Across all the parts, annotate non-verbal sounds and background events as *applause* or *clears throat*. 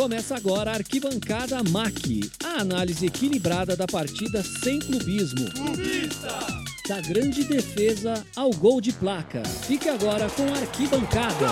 Começa agora a Arquibancada MAC, a análise equilibrada da partida sem clubismo. Clubista! Da grande defesa ao gol de placa. Fique agora com a Arquibancada.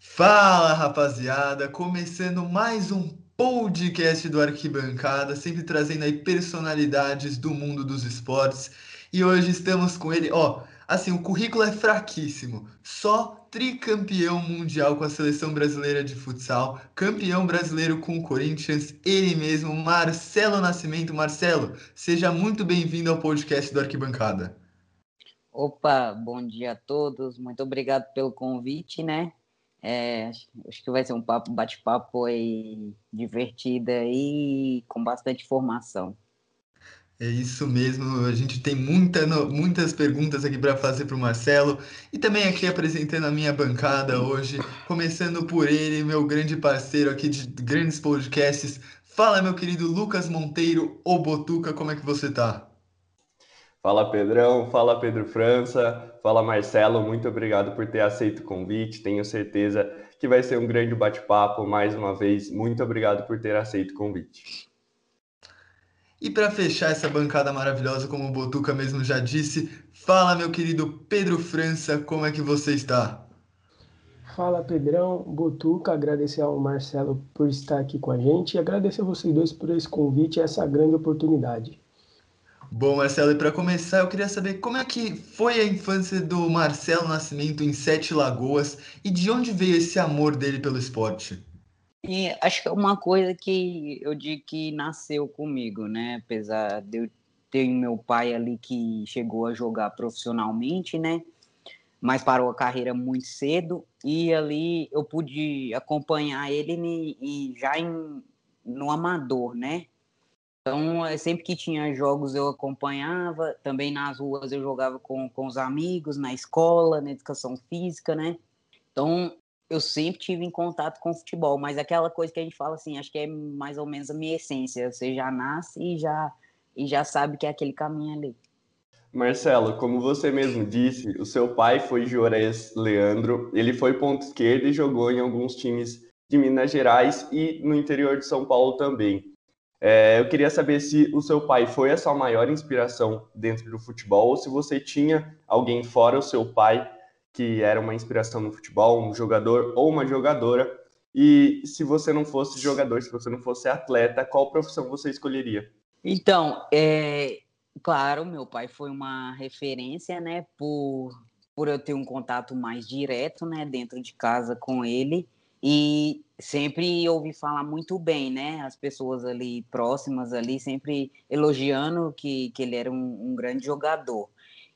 Fala rapaziada, começando mais um podcast do Arquibancada, sempre trazendo aí personalidades do mundo dos esportes. E hoje estamos com ele, ó, assim, o currículo é fraquíssimo, só tricampeão mundial com a seleção brasileira de futsal, campeão brasileiro com o Corinthians, ele mesmo, Marcelo Nascimento. Marcelo, seja muito bem-vindo ao podcast do Arquibancada. Opa, bom dia a todos, muito obrigado pelo convite, né? É, acho que vai ser um papo, bate-papo aí divertido e com bastante informação. É isso mesmo, a gente tem muita, muitas perguntas aqui para fazer para o Marcelo e também aqui apresentando a minha bancada hoje, começando por ele, meu grande parceiro aqui de grandes podcasts. Fala, meu querido Lucas Monteiro, o Botuca, como é que você tá? Fala, Pedrão, fala, Pedro França, fala, Marcelo, muito obrigado por ter aceito o convite, tenho certeza que vai ser um grande bate-papo mais uma vez. Muito obrigado por ter aceito o convite. E para fechar essa bancada maravilhosa, como o Botuca mesmo já disse, fala meu querido Pedro França, como é que você está? Fala Pedrão, Botuca, agradecer ao Marcelo por estar aqui com a gente e agradecer a vocês dois por esse convite e essa grande oportunidade. Bom, Marcelo, e para começar, eu queria saber como é que foi a infância do Marcelo Nascimento em Sete Lagoas e de onde veio esse amor dele pelo esporte? E acho que é uma coisa que eu digo que nasceu comigo, né? Apesar de eu ter meu pai ali que chegou a jogar profissionalmente, né? Mas parou a carreira muito cedo e ali eu pude acompanhar ele e já em, no amador, né? Então, é, sempre que tinha jogos eu acompanhava, também nas ruas eu jogava com, com os amigos, na escola, na educação física, né? Então, eu sempre tive em contato com o futebol, mas aquela coisa que a gente fala assim, acho que é mais ou menos a minha essência. Você já nasce e já, e já sabe que é aquele caminho ali. Marcelo, como você mesmo disse, o seu pai foi Juarez Leandro, ele foi ponto esquerdo e jogou em alguns times de Minas Gerais e no interior de São Paulo também. É, eu queria saber se o seu pai foi a sua maior inspiração dentro do futebol ou se você tinha alguém fora o seu pai que era uma inspiração no futebol, um jogador ou uma jogadora. E se você não fosse jogador, se você não fosse atleta, qual profissão você escolheria? Então, é, claro, meu pai foi uma referência, né, por, por eu ter um contato mais direto, né, dentro de casa com ele. E sempre ouvi falar muito bem, né? As pessoas ali próximas ali sempre elogiando que, que ele era um, um grande jogador.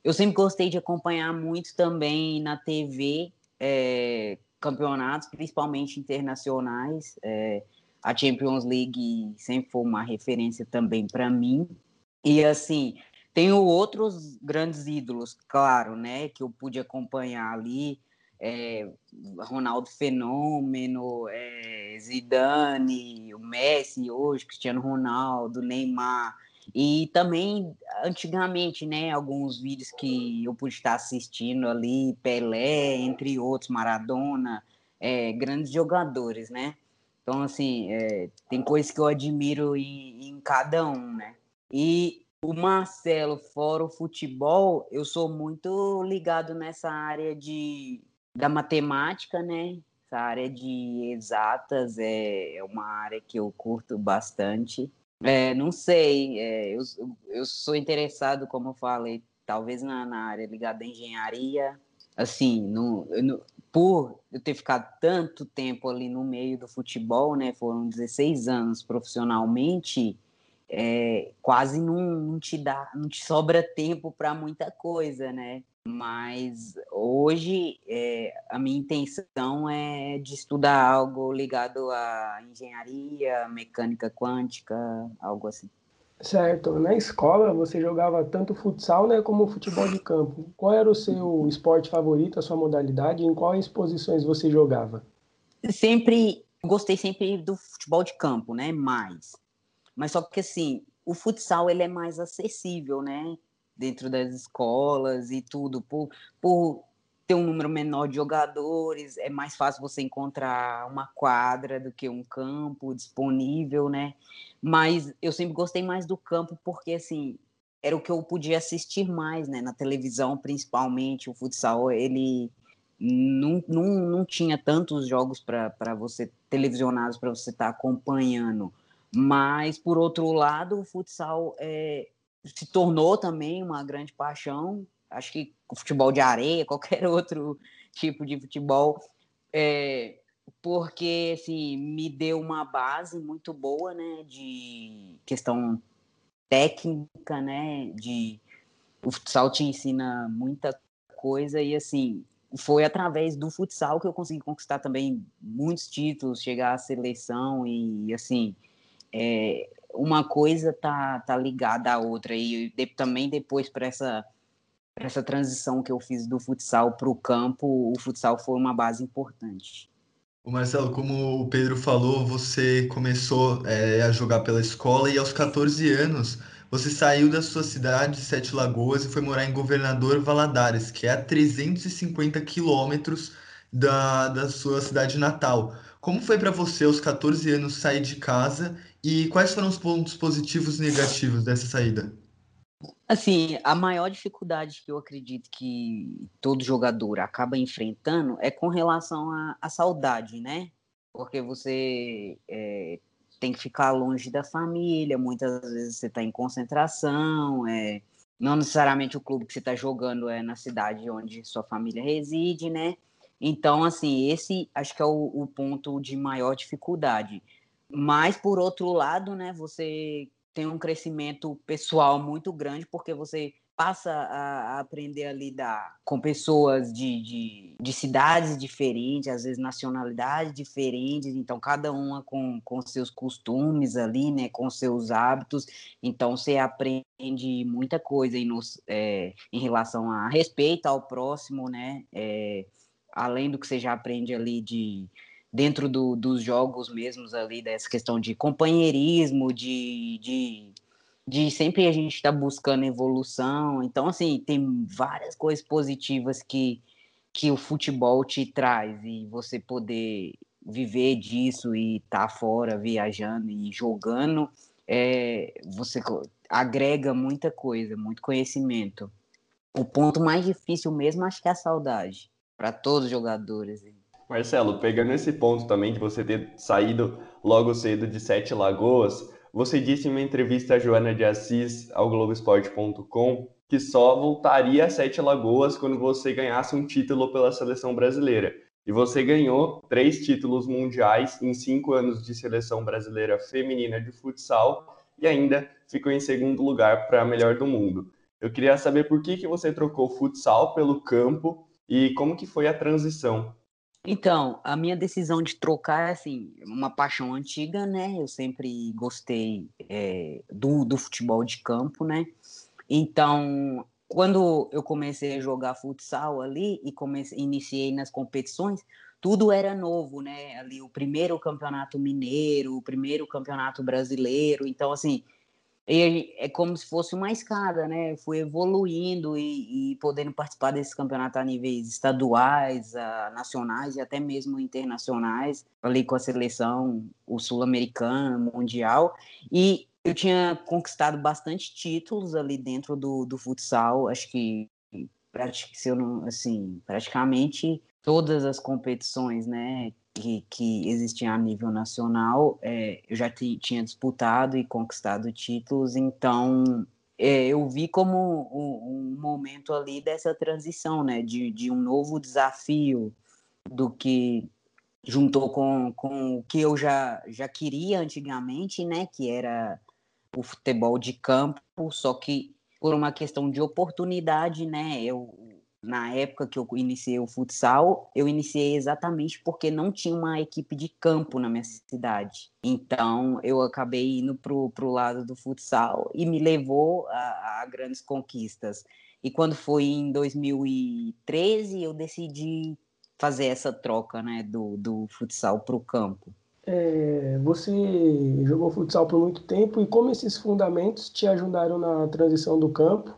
Eu sempre gostei de acompanhar muito também na TV é, campeonatos, principalmente internacionais. É, a Champions League sempre foi uma referência também para mim. E assim, tenho outros grandes ídolos, claro, né, que eu pude acompanhar ali. É, Ronaldo Fenômeno, é, Zidane, o Messi hoje, Cristiano Ronaldo, Neymar. E também, antigamente, né, alguns vídeos que eu pude estar assistindo ali, Pelé, entre outros, Maradona, é, grandes jogadores, né? Então, assim, é, tem coisas que eu admiro em, em, cada um, né? E o Marcelo, fora o futebol, eu sou muito ligado nessa área de, da matemática, né? Essa área de exatas é, é uma área que eu curto bastante. É, não sei, é, eu, eu sou interessado, como eu falei, talvez na, na área ligada à engenharia, assim, no, no, por eu ter ficado tanto tempo ali no meio do futebol, né, foram 16 anos profissionalmente, é, quase não, não, te dá, não te sobra tempo para muita coisa, né? Mas hoje é, a minha intenção é de estudar algo ligado à engenharia, mecânica quântica, algo assim. Certo. Na escola você jogava tanto futsal né, como futebol de campo. Qual era o seu esporte favorito, a sua modalidade? Em quais posições você jogava? Sempre gostei sempre do futebol de campo, né? Mais. Mas só que assim, o futsal ele é mais acessível, né? Dentro das escolas e tudo, por, por ter um número menor de jogadores, é mais fácil você encontrar uma quadra do que um campo disponível, né? Mas eu sempre gostei mais do campo porque, assim, era o que eu podia assistir mais, né? Na televisão, principalmente, o futsal, ele não, não, não tinha tantos jogos para você, televisionados para você estar tá acompanhando. Mas, por outro lado, o futsal é, se tornou também uma grande paixão. Acho que o futebol de areia, *laughs* qualquer outro tipo de futebol, é, porque assim, me deu uma base muito boa, né, de questão técnica, né, de o futsal te ensina muita coisa e assim, foi através do futsal que eu consegui conquistar também muitos títulos, chegar à seleção e assim, é, uma coisa tá, tá ligada à outra e de, também depois para essa essa transição que eu fiz do futsal para o campo, o futsal foi uma base importante. O Marcelo, como o Pedro falou, você começou é, a jogar pela escola e aos 14 anos você saiu da sua cidade, Sete Lagoas, e foi morar em Governador Valadares, que é a 350 quilômetros da, da sua cidade natal. Como foi para você, aos 14 anos, sair de casa e quais foram os pontos positivos e negativos dessa saída? Assim, a maior dificuldade que eu acredito que todo jogador acaba enfrentando é com relação à saudade, né? Porque você é, tem que ficar longe da família, muitas vezes você está em concentração, é, não necessariamente o clube que você está jogando é na cidade onde sua família reside, né? Então, assim, esse acho que é o, o ponto de maior dificuldade. Mas, por outro lado, né, você tem um crescimento pessoal muito grande, porque você passa a, aprender a lidar com pessoas de, de, de, cidades diferentes, às vezes nacionalidades diferentes, então cada uma com, com seus costumes ali, né, com seus hábitos, então você aprende muita coisa em, nos, é, em relação a respeito ao próximo, né, é, além do que você já aprende ali de dentro do, dos jogos mesmos ali, dessa questão de companheirismo, de, de, de sempre a gente estar tá buscando evolução. Então, assim, tem várias coisas positivas que, que o futebol te traz e você poder viver disso e estar tá fora viajando e jogando, é, você agrega muita coisa, muito conhecimento. O ponto mais difícil mesmo acho que é a saudade para todos os jogadores. Marcelo, pegando esse ponto também de você ter saído logo cedo de Sete Lagoas, você disse em uma entrevista a Joana de Assis ao Globoesporte.com que só voltaria a Sete Lagoas quando você ganhasse um título pela seleção brasileira. E você ganhou três títulos mundiais em cinco anos de seleção brasileira feminina de futsal e ainda ficou em segundo lugar para a melhor do mundo. Eu queria saber por que, que você trocou futsal pelo campo e como que foi a transição então, a minha decisão de trocar é assim, uma paixão antiga, né? Eu sempre gostei é, do, do futebol de campo, né? Então, quando eu comecei a jogar futsal ali e comecei, iniciei nas competições, tudo era novo, né? Ali o primeiro campeonato mineiro, o primeiro campeonato brasileiro. Então, assim, e é como se fosse uma escada, né? Fui evoluindo e, e podendo participar desse campeonato a níveis estaduais, a, nacionais e até mesmo internacionais, ali com a seleção, o sul-americana, mundial. E eu tinha conquistado bastante títulos ali dentro do, do futsal, acho que eu assim, praticamente todas as competições, né, que, que existiam a nível nacional, é, eu já tinha disputado e conquistado títulos, então é, eu vi como um, um, momento ali dessa transição, né, de, de um novo desafio do que juntou com, com o que eu já, já queria antigamente, né, que era o futebol de campo, só que por uma questão de oportunidade, né, eu na época que eu iniciei o futsal, eu iniciei exatamente porque não tinha uma equipe de campo na minha cidade. Então, eu acabei indo pro, pro lado do futsal e me levou a, a grandes conquistas. E quando foi em 2013, eu decidi fazer essa troca né, do, do futsal para o campo. É, você jogou futsal por muito tempo e como esses fundamentos te ajudaram na transição do campo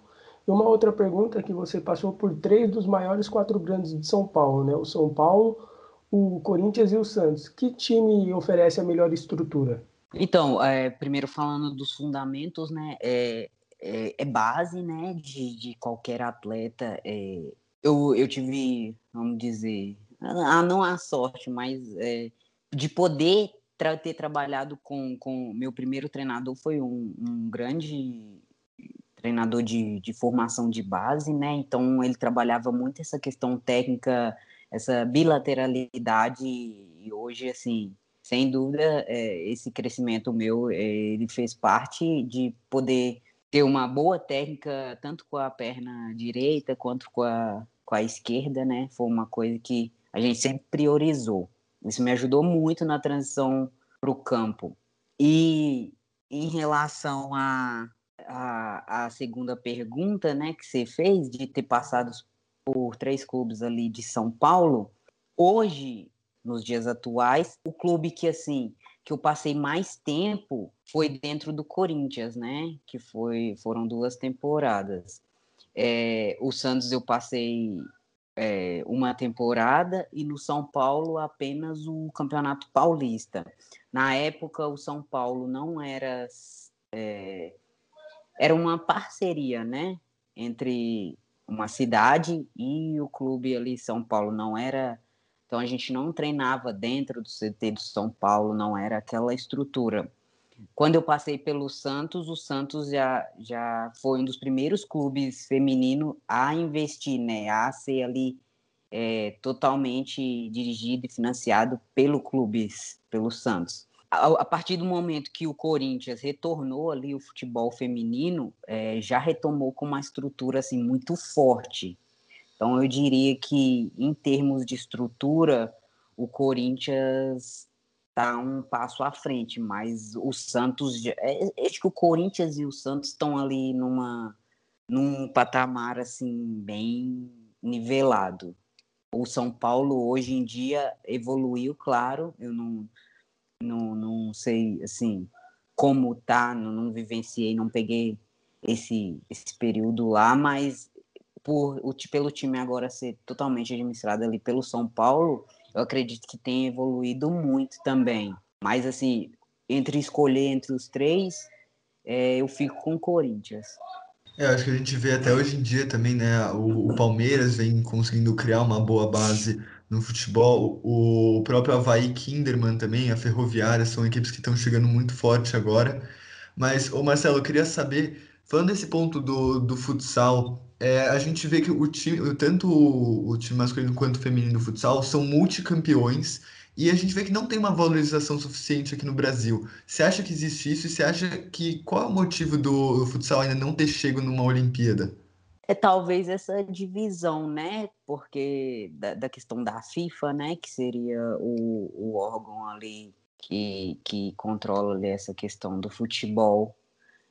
E uma outra pergunta que você passou por três dos maiores quatro grandes de São Paulo, né? O São Paulo, o Corinthians e o Santos. Que time oferece a melhor estrutura? Então, é, primeiro falando dos fundamentos, né? É, é, é base, né? De, de qualquer atleta. É, eu, eu tive, vamos dizer, ah, não a sorte, mas é, de poder ter trabalhado com, com meu primeiro treinador foi um, um grande treinador de, de formação de base, né? Então ele trabalhava muito essa questão técnica, essa bilateralidade e hoje assim, sem dúvida, é, esse crescimento meu, é, ele fez parte de poder ter uma boa técnica tanto com a perna direita quanto com a, com a esquerda, né? Foi uma coisa que a gente sempre priorizou. Isso me ajudou muito na transição para o campo. E em relação a a, a segunda pergunta, né, que você fez, de ter passado por três clubes ali de São Paulo, hoje, nos dias atuais, o clube que, assim, que eu passei mais tempo foi dentro do Corinthians, né, que foi, foram duas temporadas. É, o Santos eu passei é, uma temporada e no São Paulo apenas o Campeonato Paulista. Na época, o São Paulo não era é, era uma parceria, né, entre uma cidade e o clube ali São Paulo. Não era, então a gente não treinava dentro do CT do São Paulo, não era aquela estrutura. Quando eu passei pelo Santos, o Santos já, já foi um dos primeiros clubes feminino a investir, né, a ser ali é, totalmente dirigido e financiado pelo clubes, pelo Santos a, partir do momento que o Corinthians retornou ali o futebol feminino, é, já retomou com uma estrutura assim muito forte. Então eu diria que em termos de estrutura, o Corinthians está um passo à frente, mas o Santos, é, acho que o Corinthians e o Santos estão ali numa num patamar assim bem nivelado. O São Paulo hoje em dia evoluiu, claro, eu não não, não sei, assim, como tá, não, não vivenciei, não peguei esse, esse período lá, mas por o, pelo time agora ser totalmente administrado ali pelo São Paulo, eu acredito que tem evoluído muito também. Mas, assim, entre escolher entre os três, é, eu fico com o Corinthians. É, acho que a gente vê até hoje em dia também, né? O, o Palmeiras vem conseguindo criar uma boa base no futebol. O próprio Havaí Kinderman também, a Ferroviária, são equipes que estão chegando muito forte agora. Mas, ô Marcelo, eu queria saber, falando desse ponto do, do futsal, é, a gente vê que o time, tanto o, o time masculino quanto o feminino do futsal são multicampeões e a gente vê que não tem uma valorização suficiente aqui no Brasil. Você acha que existe isso e você acha que qual é o motivo do futsal ainda não ter chego numa Olimpíada? É talvez essa divisão, né? Porque da, da, questão da FIFA, né? Que seria o, o órgão ali que, que controla ali, essa questão do futebol.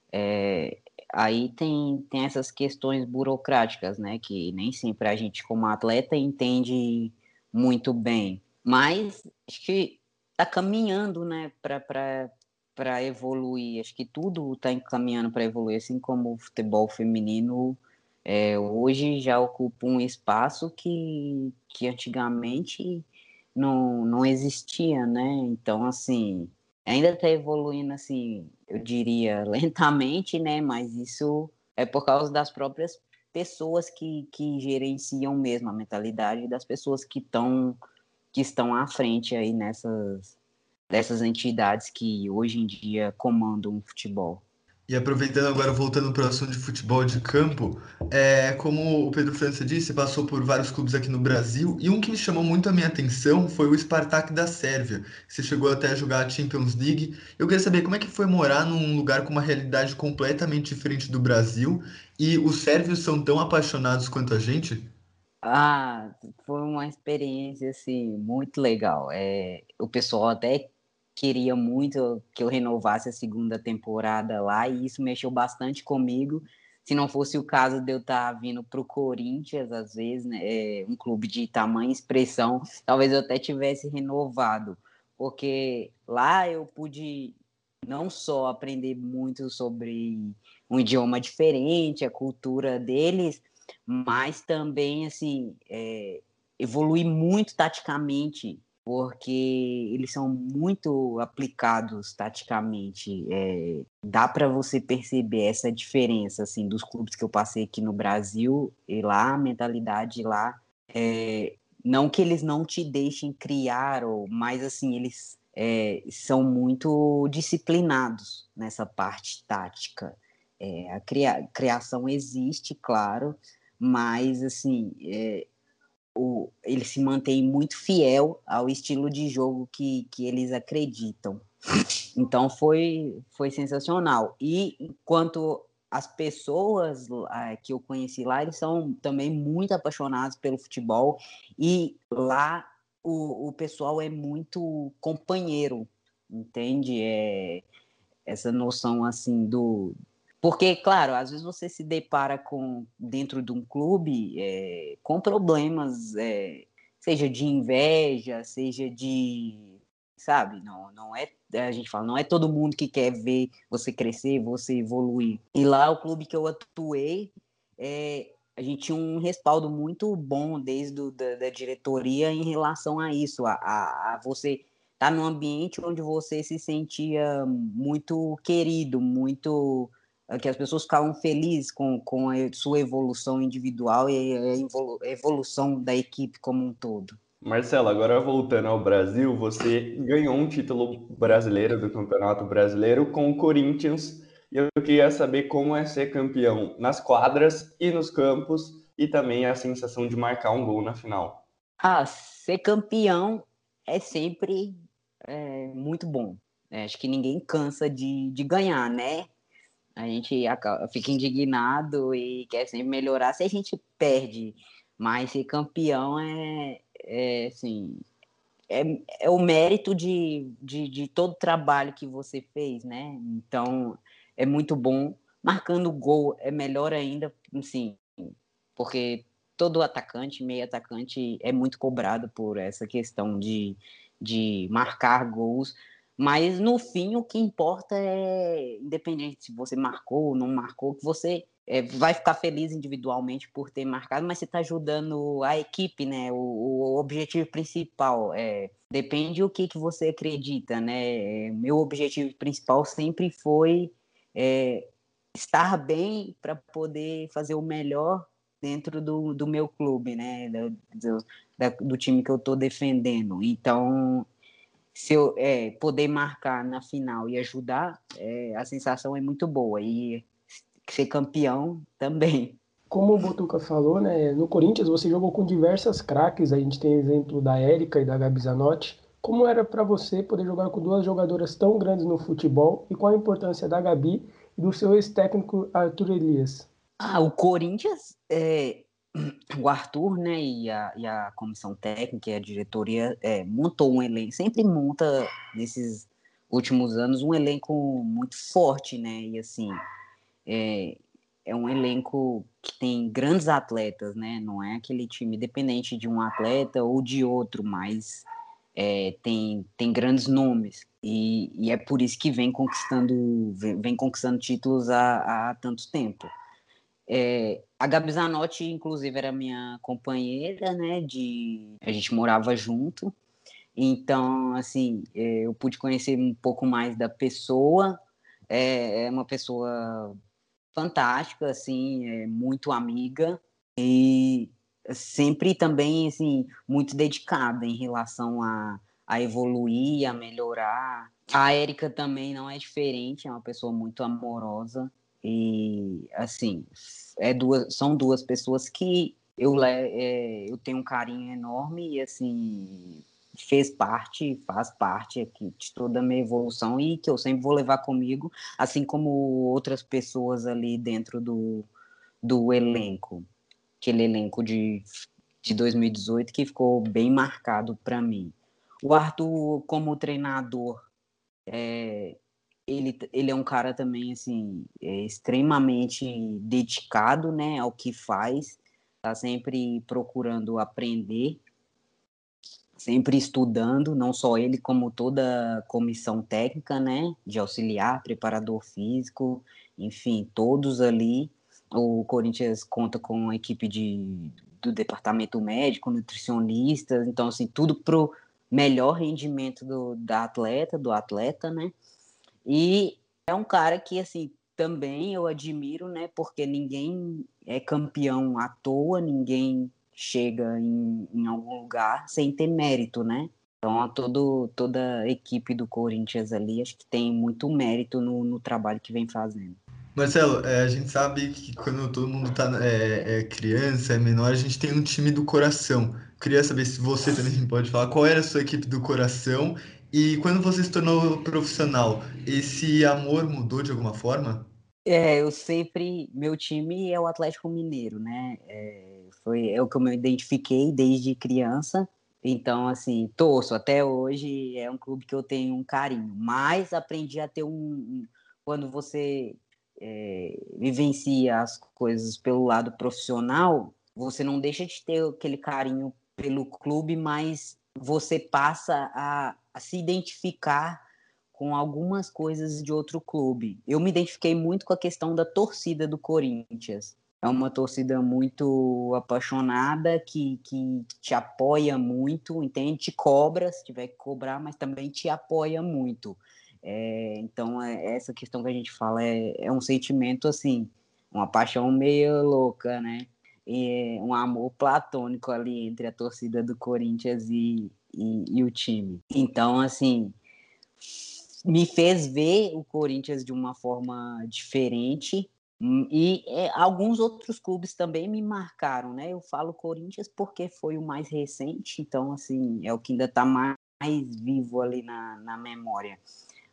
É, aí tem, tem essas questões burocráticas, né? Que nem sempre a gente, como atleta, entende muito bem. Mas acho que está caminhando, né? Para evoluir. Acho que tudo está encaminhando para evoluir, assim como o futebol feminino é, hoje já ocupa um espaço que, que antigamente não, não existia, né? Então, assim, ainda está evoluindo, assim, eu diria, *laughs* lentamente, né? Mas isso é por causa das próprias pessoas que, que gerenciam mesmo a mentalidade das pessoas que estão que estão à frente aí nessas dessas entidades que hoje em dia comandam o futebol. E aproveitando agora, voltando para o assunto de futebol de campo, é, como o Pedro França disse, passou por vários clubes aqui no Brasil, e um que me chamou muito a minha atenção foi o Spartak da Sérvia. Você chegou até a jogar a Champions League. Eu queria saber como é que foi morar num lugar com uma realidade completamente diferente do Brasil, e os sérvios são tão apaixonados quanto a gente? Ah, foi uma experiência assim muito legal. É, o pessoal até queria muito que eu renovasse a segunda temporada lá, e isso mexeu bastante comigo. Se não fosse o caso de eu estar tá vindo para o Corinthians, às vezes, né, é um clube de tamanha expressão, talvez eu até tivesse renovado, porque lá eu pude não só aprender muito sobre um idioma diferente, a cultura deles, mas também assim é, evoluir muito taticamente, porque eles são muito aplicados taticamente. É, dá para você perceber essa diferença assim dos clubes que eu passei aqui no Brasil e lá a mentalidade lá é, não que eles não te deixem criar, ou, mas assim, eles é, são muito disciplinados nessa parte tática. A cria criação existe, claro, mas assim, o, ele se mantém muito fiel ao estilo de jogo que, que eles acreditam. Então foi, foi sensacional. E quanto as pessoas uh, que eu conheci lá, eles são também muito apaixonados pelo futebol e lá o, o pessoal é muito companheiro, entende? É, essa noção assim do. Porque, claro, às vezes você se depara com, dentro de um clube, é, com problemas, é, seja de inveja, seja de sabe? Não, não é, a gente fala, não é todo mundo que quer ver você crescer, você evoluir. E lá, o clube que eu atuei, é, a gente tinha um respaldo muito bom desde o, da, da diretoria em relação a isso, a, a, a você estar tá num ambiente onde você se sentia muito querido, muito que as pessoas ficavam felizes com, com a sua evolução individual e a evolução da equipe como um todo. Marcelo, agora voltando ao Brasil, você ganhou um título brasileiro do Campeonato Brasileiro com o Corinthians. E eu queria saber como é ser campeão nas quadras e nos campos e também a sensação de marcar um gol na final. Ah, ser campeão é sempre é, muito bom. É, acho que ninguém cansa de, de ganhar, né? A gente fica indignado e quer sempre melhorar se a gente perde. Mas ser campeão é, é assim, é, é o mérito de, de, de, todo o trabalho que você fez, né? Então, é muito bom. Marcando gol é melhor ainda, sim, porque todo atacante, meio atacante, é muito cobrado por essa questão de, de marcar gols. Mas no fim, o que importa é, independente se você marcou ou não marcou, que você é, vai ficar feliz individualmente por ter marcado, mas você está ajudando a equipe, né? O, o, objetivo principal é depende o que, que você acredita, né? Meu objetivo principal sempre foi é, estar bem para poder fazer o melhor dentro do, do meu clube, né? Do, do, do time que eu estou defendendo. Então, se eu é, poder marcar na final e ajudar, é, a sensação é muito boa. E ser campeão também. Como o Botuca falou, né, no Corinthians você jogou com diversas craques, a gente tem exemplo da Érica e da Gabi Zanotti. Como era para você poder jogar com duas jogadoras tão grandes no futebol e qual a importância da Gabi e do seu ex-técnico Arthur Elias? Ah, o Corinthians, é, o Arthur, né, e a, e a comissão técnica e a diretoria é, montou um elenco, sempre monta nesses últimos anos um elenco muito forte, né, e assim, é, é um elenco que tem grandes atletas, né? Não é aquele time dependente de um atleta ou de outro, mas é, tem, tem grandes nomes. E, e, é por isso que vem conquistando, vem, vem conquistando títulos há, há tanto tempo. É, a Gabi Zanotti, inclusive, era minha companheira, né? De, a gente morava junto. Então, assim, é, eu pude conhecer um pouco mais da pessoa. É, é uma pessoa fantástica, assim, é muito amiga e sempre também, assim, muito dedicada em relação a, a evoluir, a melhorar. A Érica também não é diferente, é uma pessoa muito amorosa e, assim, é duas, são duas pessoas que eu, é, eu tenho um carinho enorme e, assim, fez parte, faz parte aqui de toda a minha evolução e que eu sempre vou levar comigo, assim como outras pessoas ali dentro do, do elenco, aquele elenco de, de 2018 que ficou bem marcado para mim. O Arthur, como treinador, é, ele, ele é um cara também assim é extremamente dedicado né ao que faz está sempre procurando aprender sempre estudando, não só ele, como toda a comissão técnica, né, de auxiliar, preparador físico, enfim, todos ali. O Corinthians conta com a equipe de, do departamento médico, nutricionistas, então, assim, tudo pro melhor rendimento do, da atleta, do atleta, né? E é um cara que, assim, também eu admiro, né? Porque ninguém é campeão à toa, ninguém chega em, em algum lugar sem ter mérito, né? Então, a todo, toda a equipe do Corinthians ali, acho que tem muito mérito no, no trabalho que vem fazendo. Marcelo, é, a gente sabe que quando todo mundo tá, é, é, criança, é menor, a gente tem um time do coração. Queria saber se você também pode falar qual era a sua equipe do coração e quando você se tornou profissional, esse amor mudou de alguma forma? É, eu sempre. Meu time é o Atlético Mineiro, né? É, foi é o que eu me identifiquei desde criança. Então, assim, torço até hoje. É um clube que eu tenho um carinho. Mas aprendi a ter um. quando você é, vivencia as coisas pelo lado profissional, você não deixa de ter aquele carinho pelo clube, mas você passa a, a se identificar com algumas coisas de outro clube. Eu me identifiquei muito com a questão da torcida do Corinthians. É uma torcida muito apaixonada, que, que te apoia muito, entende? Te cobra, se tiver que cobrar, mas também te apoia muito. É, então, é, essa questão que a gente fala é, é um sentimento, assim, uma paixão meio louca, né? Um amor platônico ali entre a torcida do Corinthians e, e, e o time. Então, assim, me fez ver o Corinthians de uma forma diferente. E é, alguns outros clubes também me marcaram, né? Eu falo Corinthians porque foi o mais recente, então, assim, é o que ainda está mais vivo ali na, na memória.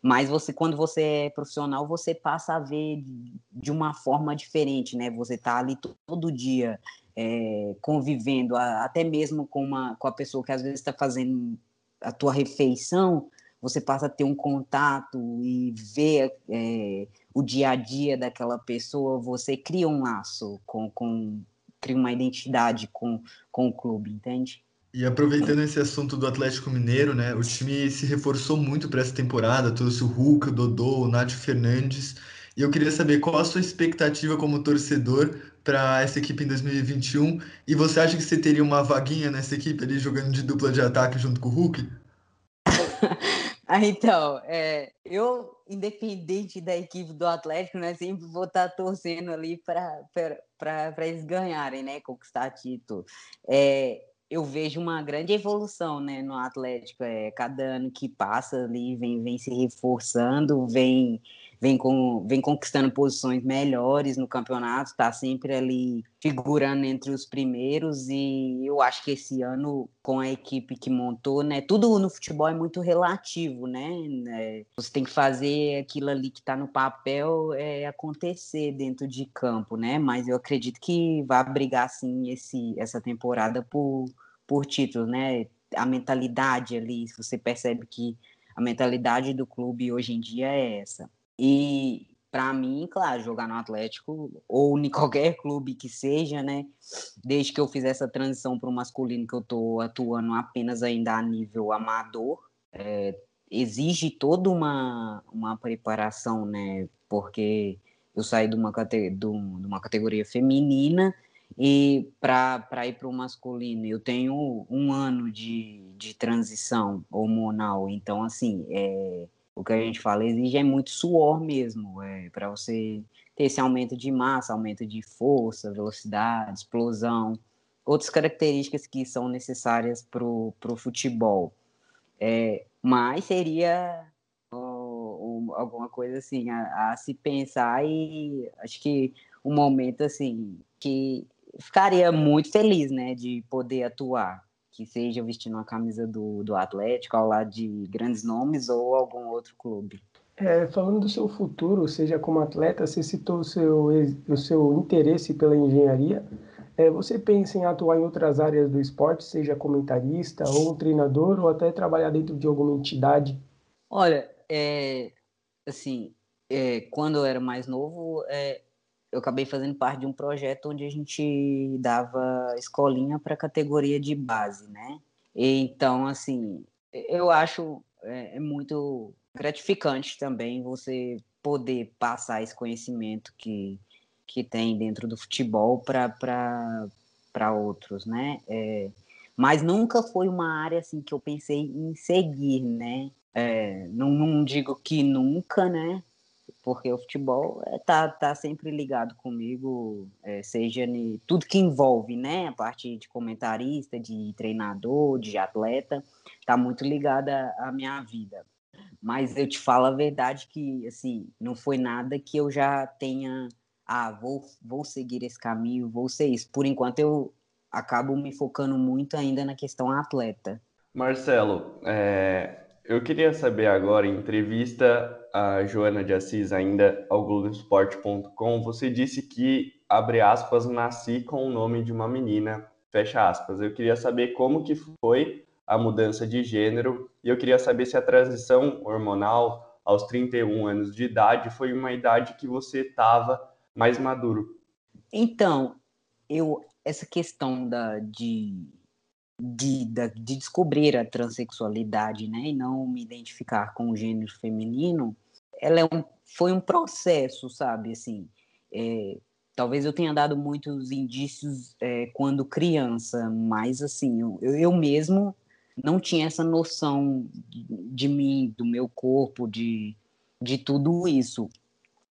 Mas você, quando você é profissional, você passa a ver de uma forma diferente, né? Você tá ali todo dia é, convivendo, até mesmo com, uma, com a pessoa que às vezes está fazendo a tua refeição, você passa a ter um contato e ver é, o dia a dia daquela pessoa, você cria um laço com, com cria uma identidade com, com o clube, entende? E aproveitando esse assunto do Atlético Mineiro, né, o time se reforçou muito para essa temporada, trouxe o Hulk, o Dodô, o Nath Fernandes. E eu queria saber qual a sua expectativa como torcedor para essa equipe em 2021. E você acha que você teria uma vaguinha nessa equipe ali jogando de dupla de ataque junto com o Hulk? *laughs* ah, então, é, eu, independente da equipe do Atlético, né, sempre vou estar tá torcendo ali para eles ganharem, né, conquistar título. É, eu vejo uma grande evolução né, no Atlético. É, cada ano que passa ali vem, vem se reforçando, vem vem, com, vem conquistando posições melhores no campeonato, está sempre ali figurando entre os primeiros e eu acho que esse ano com a equipe que montou, né, tudo no futebol é muito relativo, né, é, você tem que fazer aquilo ali que está no papel é, acontecer dentro de campo, né, mas eu acredito que vai brigar sim esse essa temporada por por títulos, né, a mentalidade ali, você percebe que a mentalidade do clube hoje em dia é essa. E para mim, claro, jogar no Atlético ou em *laughs* qualquer clube que seja, né? Desde que eu fiz essa transição para o masculino que eu estou atuando apenas ainda a nível amador, é, exige toda uma, uma preparação, né? Porque eu saí de uma, de uma categoria feminina e para ir para o masculino, eu tenho um ano de, de transição hormonal. Então, assim, é, o que a gente fala exige é muito suor mesmo, é, para você ter esse aumento de massa, aumento de força, velocidade, explosão, outras características que são necessárias para o futebol. É, mas seria alguma coisa assim a, a, se pensar e acho que um momento assim que ficaria muito feliz, né, de poder atuar que seja vestindo uma camisa do, do Atlético ao lado de grandes nomes ou algum outro clube. É, falando do seu futuro, seja como atleta, você citou o seu, o seu interesse pela engenharia. É, você pensa em atuar em outras áreas do esporte, seja comentarista ou treinador, ou até trabalhar dentro de alguma entidade? Olha, é, assim, é, quando eu era mais novo, é, eu acabei fazendo parte de um projeto onde a gente dava escolinha para categoria de base, né? Então, assim, eu acho é, é muito gratificante também você poder passar esse conhecimento que, que tem dentro do futebol para outros, né? É, mas nunca foi uma área assim que eu pensei em seguir, né? É, não, não digo que nunca, né? Porque o futebol é, tá, sempre ligado comigo, é, seja em tudo que envolve, né? A parte de comentarista, de treinador, de atleta, tá muito ligada à minha vida. Mas eu te falo a verdade que, assim, não foi nada que eu já tenha, ah, vou, vou seguir esse caminho, vou ser isso. Por enquanto eu acabo me focando muito ainda na questão atleta. Marcelo, é, eu queria saber agora, em entrevista a Joana de Assis ainda ao Globoesporte.com, você disse que, abre aspas, nasci com o nome de uma menina, fecha aspas. Eu queria saber como que foi a mudança de gênero e eu queria saber se a transição hormonal aos 31 anos de idade foi uma idade que você estava mais maduro. Então, eu essa questão da, de, de, da, de descobrir a transexualidade, né, e não me identificar com o gênero feminino, ela é um, foi um processo, sabe, assim, é, talvez eu tenha dado muitos indícios é, quando criança, mas assim, eu, eu mesmo não tinha essa noção de mim, do meu corpo, de, de tudo isso.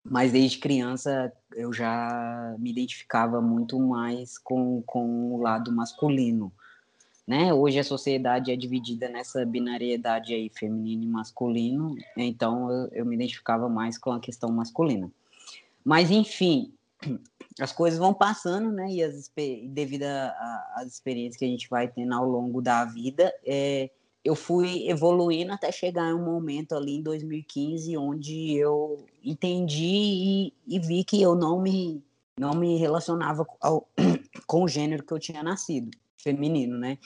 Mas desde criança eu já me identificava muito mais com, com o lado masculino. Né? Hoje a sociedade é dividida nessa binariedade aí, feminino e masculino, então eu, eu me identificava mais com a questão masculina. Mas, enfim, *clears throat* as coisas vão passando, né? E as, devido às experiências que a gente vai tendo ao longo da vida, é, eu fui evoluindo até chegar em um momento ali em 2015 onde eu entendi e, e vi que eu não me não me relacionava ao, *clears throat* com o gênero que eu tinha nascido, feminino, né?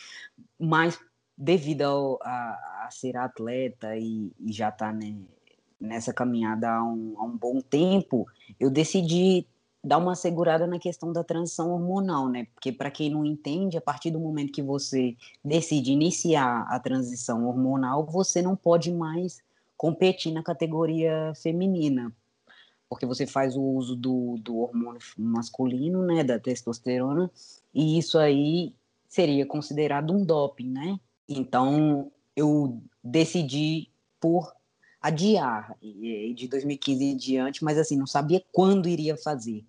Mas devido ao, a, a, ser atleta e, e já estar tá, né, nessa caminhada há um, há um bom tempo, eu decidi dar uma segurada na questão da transição hormonal, né? Porque para quem não entende, a partir do momento que você decide iniciar a transição hormonal, você não pode mais competir na categoria feminina, porque você faz o uso do, do hormônio masculino, né, da testosterona, e isso aí seria considerado um doping, né? Então eu decidi por adiar de 2015 em diante, mas assim não sabia quando iria fazer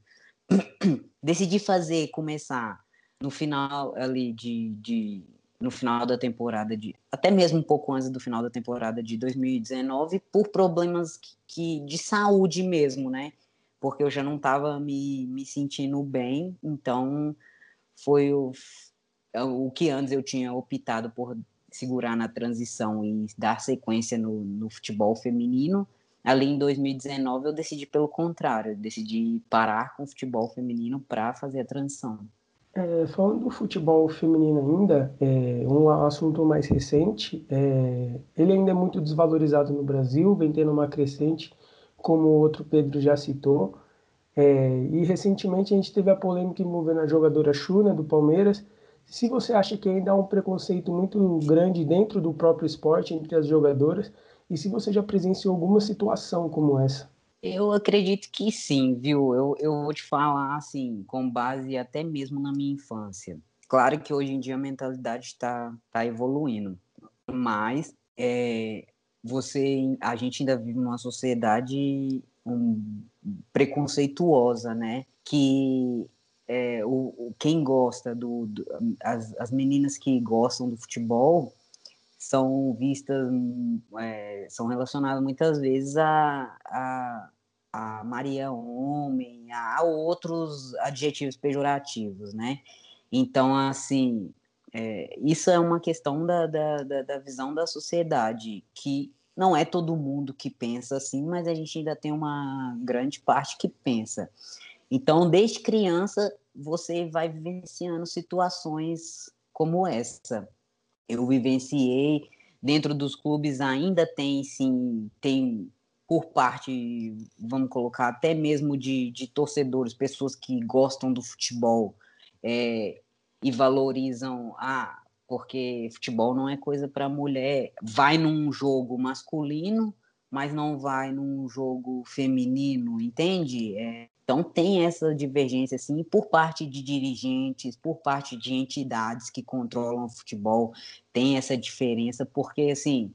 *clears throat* decidi fazer, começar no final ali de, de, no final da temporada de até mesmo um pouco antes do final da temporada de 2019 por problemas que, que de saúde mesmo, né? Porque eu já não estava me, me sentindo bem, então foi o, que antes eu tinha optado por segurar na transição e dar sequência no, no futebol feminino Ali em 2019 eu decidi pelo contrário, eu decidi parar com o futebol feminino para fazer a transição. É, falando do futebol feminino ainda, é, um assunto mais recente, é, ele ainda é muito desvalorizado no Brasil, vem tendo uma crescente, como o outro Pedro já citou. É, e recentemente a gente teve a polêmica envolvendo a jogadora Chuna do Palmeiras. Se você acha que ainda há um preconceito muito grande dentro do próprio esporte entre as jogadoras, e se você já presenciou alguma situação como essa. Eu acredito que sim, viu? Eu, eu vou te falar assim, com base até mesmo na minha infância. Claro que hoje em dia a mentalidade está tá evoluindo, mas é, você, a gente ainda vive numa sociedade um, preconceituosa, né? Que é, o, quem gosta do, do as, as meninas que gostam do futebol são vistas, é, são relacionadas muitas vezes a, a, a Maria Homem, a, outros adjetivos pejorativos, né? Então, assim, é, isso é uma questão da, da, da visão da sociedade, que não é todo mundo que pensa assim, mas a gente ainda tem uma grande parte que pensa. Então, desde criança, você vai vivenciando situações como essa eu vivenciei dentro dos clubes ainda tem sim tem por parte vamos colocar até mesmo de, de torcedores pessoas que gostam do futebol é, e valorizam a porque futebol não é coisa para mulher. Vai num jogo masculino, mas não vai num jogo feminino, entende? É, então tem essa divergência assim por parte de dirigentes, por parte de entidades que controlam o futebol, tem essa diferença porque assim,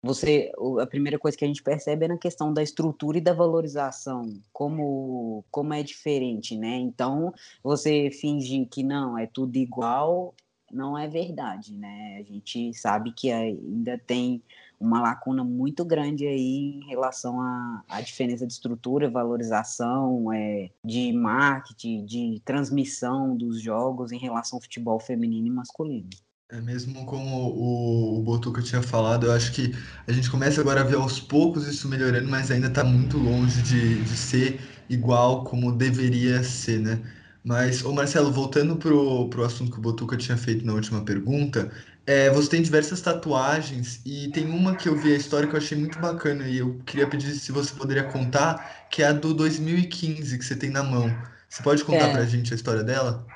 você a primeira coisa que a gente percebe é na questão da estrutura e da valorização, como como é diferente, né? Então, você fingir que não, é tudo igual, não é verdade, né? A gente sabe que ainda tem uma lacuna muito grande aí em relação à, diferença de estrutura, valorização, é, de marketing, de transmissão dos jogos em relação ao futebol feminino e masculino. É mesmo como o, o Botuca tinha falado, eu acho que a gente começa agora a ver aos poucos isso melhorando, mas ainda está muito longe de, de ser igual como deveria ser, né? Mas, ô Marcelo, voltando pro, pro assunto que o Botuca tinha feito na última pergunta, é, você tem diversas tatuagens e tem uma que eu vi a história que eu achei muito bacana e eu queria pedir se você poderia contar, que é a do 2015 que você tem na mão. Você pode contar é. pra gente a história dela?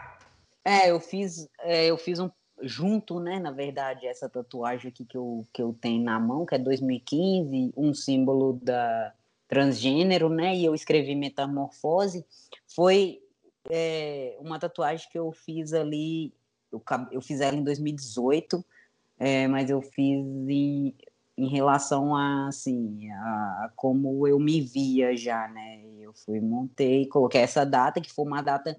É, eu fiz, é, eu fiz um junto, né, na verdade, essa tatuagem aqui que eu, que eu tenho na mão, que é 2015, um símbolo da transgênero, né, e eu escrevi metamorfose, foi é, uma tatuagem que eu fiz ali, eu, eu fiz ela em 2018, é, mas eu fiz em, em relação a, assim, a, a, como eu me via já, né, eu fui, montei, coloquei essa data, que foi uma data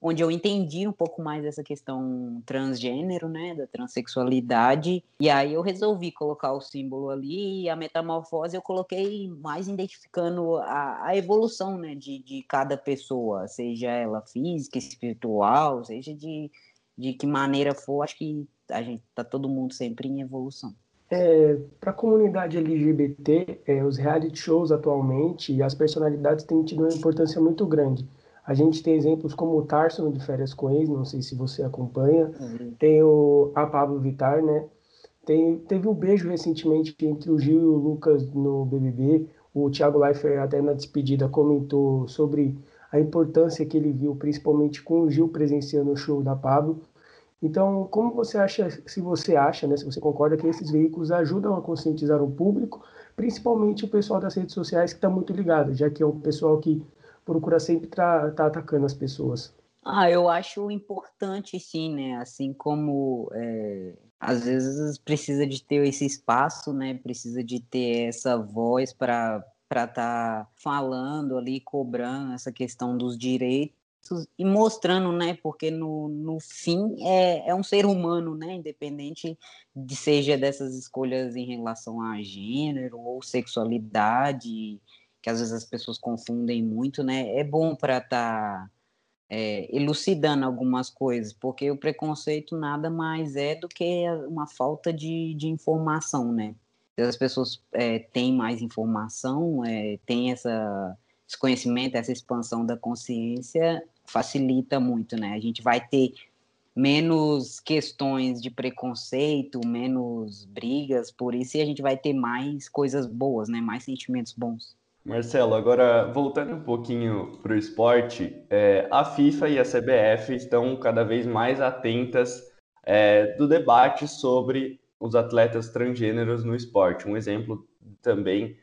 onde eu entendi um pouco mais essa questão transgênero, né, da transexualidade, e aí eu resolvi colocar o símbolo ali, e a metamorfose eu coloquei mais identificando a, a evolução, né, de, de cada pessoa, seja ela física, espiritual, seja de, de que maneira for, acho que a gente tá todo mundo sempre em evolução. É, para a comunidade LGBT, é, os reality shows atualmente e as personalidades têm tido uma importância muito grande. A gente tem exemplos como o Tarso de Férias com Ex, não sei se você acompanha. Uhum. Tem o a Pablo Vittar, né? Tem, teve um beijo recentemente entre o Gil e o Lucas no BBB. O Thiago Leifert, até na despedida, comentou sobre a importância que ele viu, principalmente com o Gil presenciando o show da Pablo. Então, como você acha, se você acha, né, se você concorda que esses veículos ajudam a conscientizar o público, principalmente o pessoal das redes sociais que está muito ligado, já que é um pessoal que procura sempre estar tá atacando as pessoas. Ah, eu acho importante sim, né? Assim como é, às vezes precisa de ter esse espaço, né? Precisa de ter essa voz para para estar tá falando ali, cobrando essa questão dos direitos e mostrando, né? Porque no, no fim é, é um ser humano, né? Independente de seja dessas escolhas em relação a gênero ou sexualidade que às vezes as pessoas confundem muito, né? É bom para estar tá, é, elucidando algumas coisas, porque o preconceito nada mais é do que uma falta de, de informação, né? As pessoas é, têm mais informação, é, têm essa, esse conhecimento, essa expansão da consciência, facilita muito, né? A gente vai ter menos questões de preconceito, menos brigas por isso, e a gente vai ter mais coisas boas, né? Mais sentimentos bons. Marcelo, agora voltando um pouquinho para o esporte, é, a FIFA e a CBF estão cada vez mais atentas é, do debate sobre os atletas transgêneros no esporte. Um exemplo também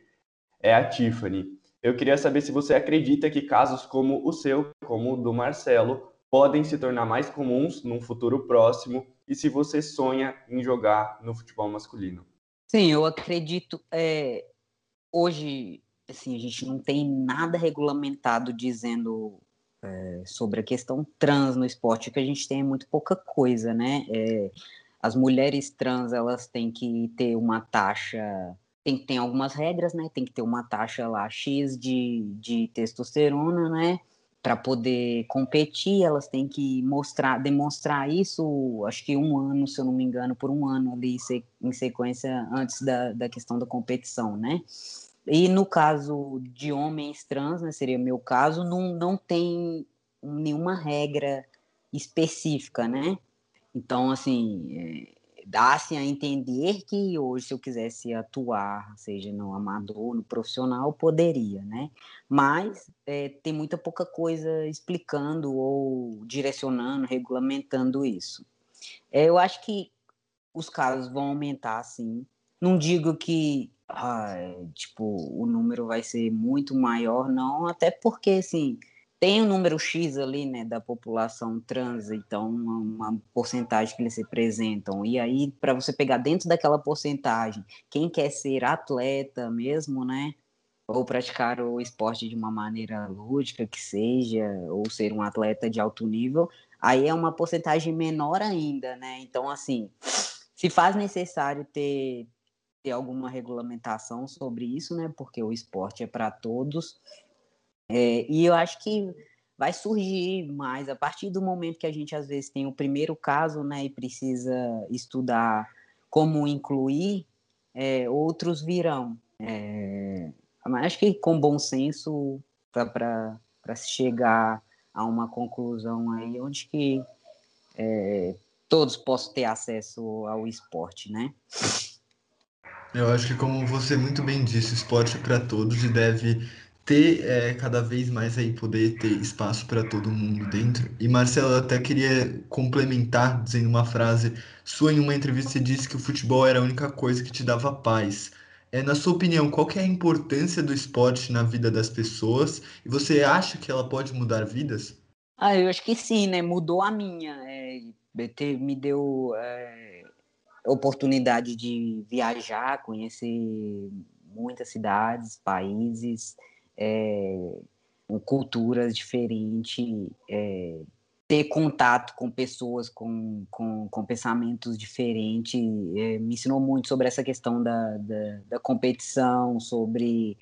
é a Tiffany. Eu queria saber se você acredita que casos como o seu, como o do Marcelo, podem se tornar mais comuns num futuro próximo e se você sonha em jogar no futebol masculino. Sim, eu acredito. É, hoje assim, a gente não tem nada regulamentado dizendo é, sobre a questão trans no esporte, que a gente tem muito pouca coisa, né? É, as mulheres trans, elas têm que ter uma taxa, tem que ter algumas regras, né? Tem que ter uma taxa lá X de, de testosterona, né? Para poder competir, elas têm que mostrar, demonstrar isso, acho que um ano, se eu não me engano, por um ano ali em sequência antes da, da questão da competição, né? E no caso de homens trans, né, seria meu caso, não, não tem nenhuma regra específica, né? Então, assim, é, dá-se a entender que hoje, se eu quisesse atuar, seja no amador, no profissional, poderia, né? Mas é, tem muita pouca coisa explicando ou direcionando, regulamentando isso. É, eu acho que os casos vão aumentar, sim. Não digo que ah, tipo, o número vai ser muito maior, não, até porque, assim, tem um número X ali, né, da população trans, então uma, uma porcentagem que eles representam. E aí, para você pegar dentro daquela porcentagem, quem quer ser atleta mesmo, né, ou praticar o esporte de uma maneira lúdica que seja, ou ser um atleta de alto nível, aí é uma porcentagem menor ainda, né? Então, assim, se faz necessário ter, ter alguma regulamentação sobre isso, né? Porque o esporte é para todos. É, e eu acho que vai surgir mais a partir do momento que a gente às vezes tem o primeiro caso, né? E precisa estudar como incluir, é, outros virão. É, mas acho que com bom senso para se chegar a uma conclusão aí onde que é, todos possam ter acesso ao esporte, né? Eu acho que como você muito bem disse, esporte para todos e deve ter é, cada vez mais aí poder ter espaço para todo mundo dentro. E Marcelo, eu até queria complementar dizendo uma frase sua em uma entrevista você disse que o futebol era a única coisa que te dava paz. É, na sua opinião, qual que é a importância do esporte na vida das pessoas? E você acha que ela pode mudar vidas? Ah, eu acho que sim, né? Mudou a minha. É, me deu é, oportunidade de viajar, conhecer muitas cidades, países, é, culturas diferentes, é, ter contato com pessoas com, com, com pensamentos diferentes é, me ensinou muito sobre essa questão da, da, da, competição, sobre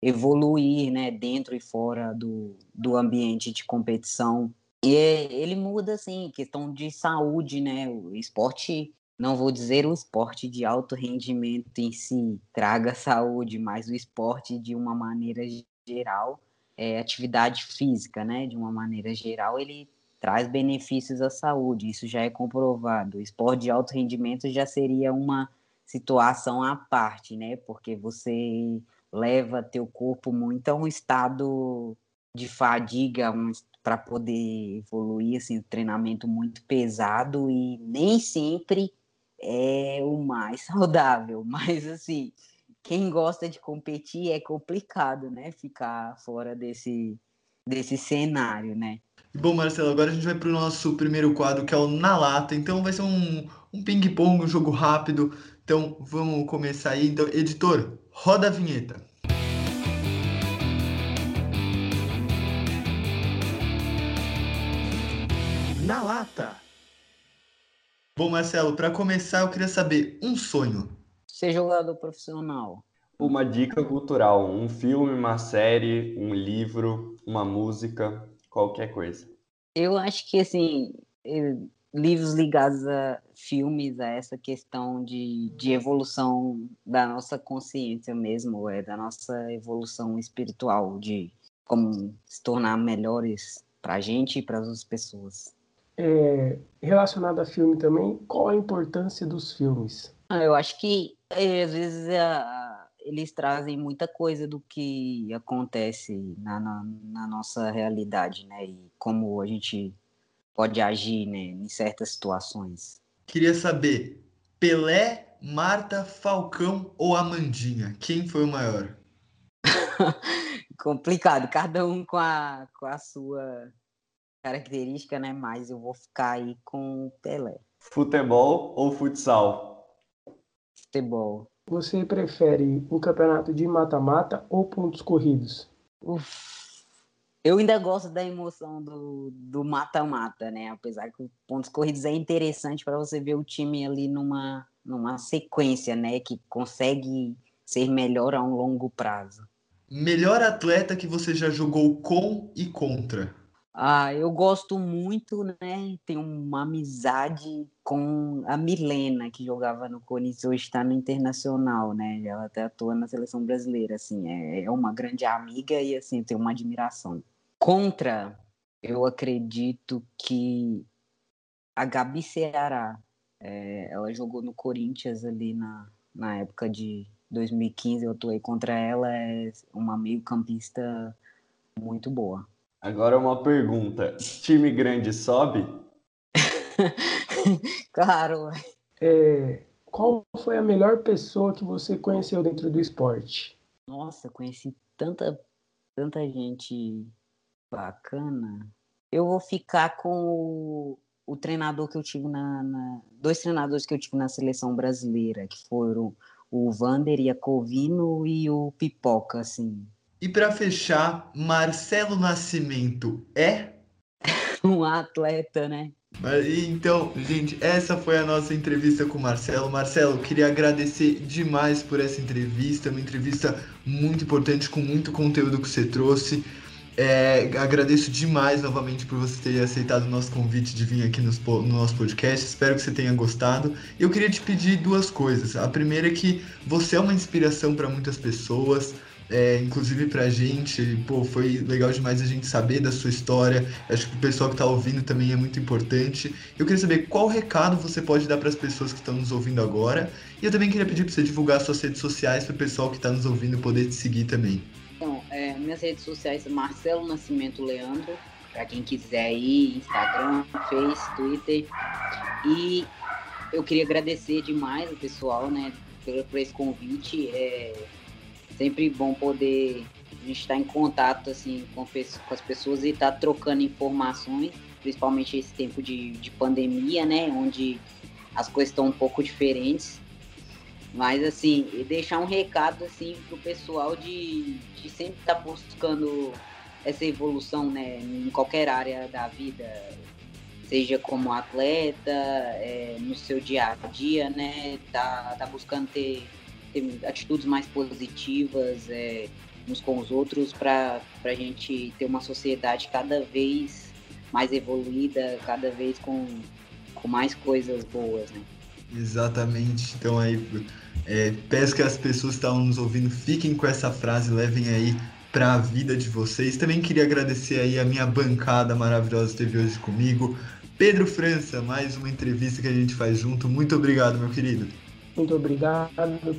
evoluir né, dentro e fora do, do ambiente de competição. E é, ele muda, assim, questão de saúde, né? O esporte, não vou dizer o esporte de alto rendimento em si traga *laughs* saúde, mas o esporte de uma maneira geral, é, atividade física, né? De uma maneira geral, ele traz benefícios à saúde, isso já é comprovado. Esporte de alto rendimento já seria uma situação à parte, né? Porque você leva teu corpo muito a um estado de fadiga um, para poder evoluir, assim, treinamento muito pesado e nem sempre é o mais *laughs* saudável, mas assim, quem gosta de competir é complicado, né? Ficar fora desse, desse cenário, né? Bom, Marcelo, agora a gente vai para o nosso primeiro quadro, que é o Na Lata. Então vai ser um, um ping-pong, um jogo rápido. Então vamos começar aí. Então, editor, roda a vinheta. Na Lata. Bom, Marcelo, para começar eu queria saber um sonho. Ser jogador profissional. Uma dica cultural, um filme, uma série, um livro, uma música qualquer coisa. Eu acho que, assim, eh, livros ligados a filmes, a essa questão de, de evolução da nossa consciência mesmo, é da nossa evolução espiritual, de como se tornar melhores para a gente e para as outras pessoas. É, relacionado a filme também, qual a importância dos filmes? Ah, eu acho que é, às vezes a, eles trazem muita coisa do que acontece na, na, na, nossa realidade, né? E como a gente pode agir né, em certas situações. Queria saber, Pelé, Marta, Falcão ou Amandinha? Quem foi o maior? *laughs* Complicado, cada um com a, com a sua característica, né? Mas eu vou ficar aí com o Pelé. Futebol ou futsal? Futebol. Você prefere um campeonato de mata-mata ou pontos corridos? Uf. Eu ainda gosto da emoção do mata-mata, né? Apesar que pontos corridos é interessante para você ver o time ali numa, numa sequência, né? Que consegue ser melhor a um longo prazo. Melhor atleta que você já jogou com e contra? Ah, eu gosto muito, né? Tenho uma amizade com a Milena, que jogava no Corinthians, hoje está no Internacional, né? Ela até atua na seleção brasileira, assim, é, é uma grande amiga e, assim, tenho uma admiração. Contra, eu acredito que a Gabi Ceará, é, ela jogou no Corinthians ali na, na época de 2015, eu atuei contra ela, é uma meio-campista muito boa. Agora uma pergunta: time grande sobe? *laughs* claro. é, qual foi a melhor pessoa que você conheceu dentro do esporte? Nossa, conheci tanta, tanta gente bacana. Eu vou ficar com o, o treinador que eu tive na, na, Dois treinadores que eu tive na seleção brasileira, que foram o Vander Iacovino e o Pipoca, assim. E para fechar, Marcelo Nascimento é? *laughs* um atleta, né? Então, gente, essa foi a nossa entrevista com o Marcelo. Marcelo, queria agradecer demais por essa entrevista, uma entrevista muito importante, com muito conteúdo que você trouxe. É, agradeço demais novamente por você ter aceitado o nosso convite de vir aqui no, no nosso podcast. Espero que você tenha gostado. Eu queria te pedir duas coisas. A primeira é que você é uma inspiração para muitas pessoas é, inclusive pra gente, pô, foi legal demais a gente saber da sua história. Acho que o pessoal que tá ouvindo também é muito importante. Eu queria saber qual recado você pode dar para as pessoas que estão nos ouvindo agora. E eu também queria pedir para você divulgar suas redes sociais para o pessoal que está nos ouvindo poder te seguir também. Então, é, minhas redes sociais são Marcelo Nascimento Leandro, para quem quiser ir, Instagram, Face, Twitter. E eu queria agradecer demais o pessoal, né, por, por esse convite. É, sempre bom poder a gente estar em contato assim com, com as pessoas e estar trocando informações, principalmente esse tempo de, de pandemia, né, onde as coisas estão um pouco diferentes. Mas assim, deixar um recado assim pro pessoal de, de sempre estar buscando essa evolução, né, em qualquer área da vida, seja como atleta, é, no seu dia a dia, né, tá, tá buscando ter ter atitudes mais positivas é, uns com os outros para a gente ter uma sociedade cada vez mais evoluída, cada vez com, com mais coisas boas, né? Exatamente. Então aí é, peço que as pessoas que estão nos ouvindo fiquem com essa frase, levem aí para a vida de vocês. Também queria agradecer aí a minha bancada maravilhosa que esteve hoje comigo. Pedro França, mais uma entrevista que a gente faz junto. Muito obrigado, meu querido. Muito obrigado,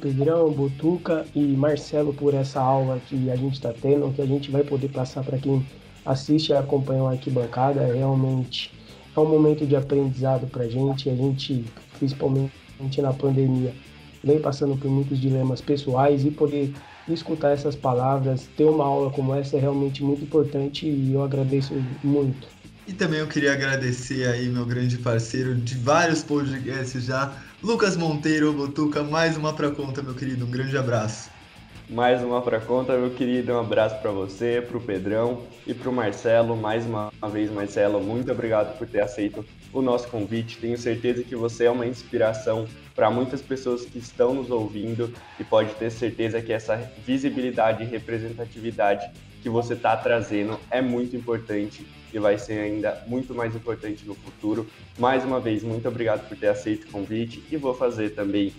Pedrão, Botuca e Marcelo, por essa aula que a gente está tendo, que a gente vai poder passar para quem assiste e acompanha o Arquibancada. Realmente é um momento de aprendizado para a gente. A gente, principalmente na pandemia, vem passando por muitos dilemas pessoais e poder escutar essas palavras, ter uma aula como essa é realmente muito importante e eu agradeço muito. E também eu queria agradecer aí meu grande parceiro de vários podcasts já, Lucas Monteiro, Botuca, mais uma pra conta, meu querido. Um grande abraço. Mais uma pra conta, meu querido. Um abraço para você, pro Pedrão e pro Marcelo. Mais uma vez, Marcelo, muito obrigado por ter aceito o nosso convite. Tenho certeza que você é uma inspiração para muitas pessoas que estão nos ouvindo e pode ter certeza que essa visibilidade e representatividade que você está trazendo é muito importante e vai ser ainda muito mais importante no futuro. Mais uma vez, muito obrigado por ter aceito o convite e vou fazer também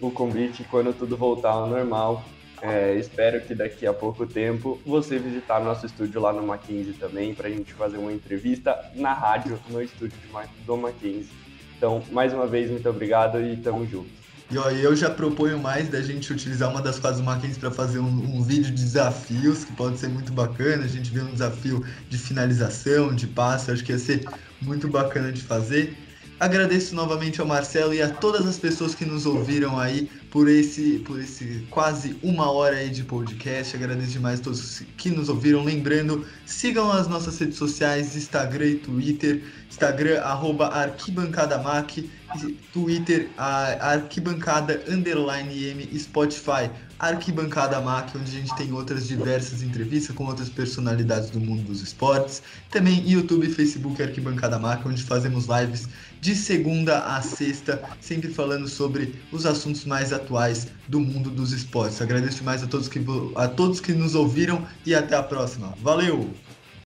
o convite quando tudo voltar ao normal. É, espero que daqui a pouco tempo você visitar nosso estúdio lá no Mackenzie também para a gente fazer uma entrevista na rádio no estúdio do Mackenzie. Então, mais uma vez, muito obrigado e tamo junto. E ó, eu já proponho mais da gente utilizar uma das quadras Mackenzie para fazer um, um, vídeo de desafios, que pode ser muito bacana. A gente vê um desafio de finalização, de passe, acho que ia ser muito bacana de fazer. Agradeço novamente ao Marcelo e a todas as pessoas que nos ouviram aí por esse, por esse quase uma hora aí de podcast. Agradeço demais a todos que nos ouviram. Lembrando, sigam as nossas redes sociais, Instagram e Twitter. Instagram, arroba arquibancadamac, Twitter, arquibancada, underline M, Spotify, Arquibancada Mac, onde a gente tem outras diversas entrevistas com outras personalidades do mundo dos esportes. Também YouTube, Facebook, Arquibancada Mac, onde fazemos lives de segunda a sexta, sempre falando sobre os assuntos mais atuais do mundo dos esportes. Agradeço mais a todos que, a todos que nos ouviram e até a próxima. Valeu!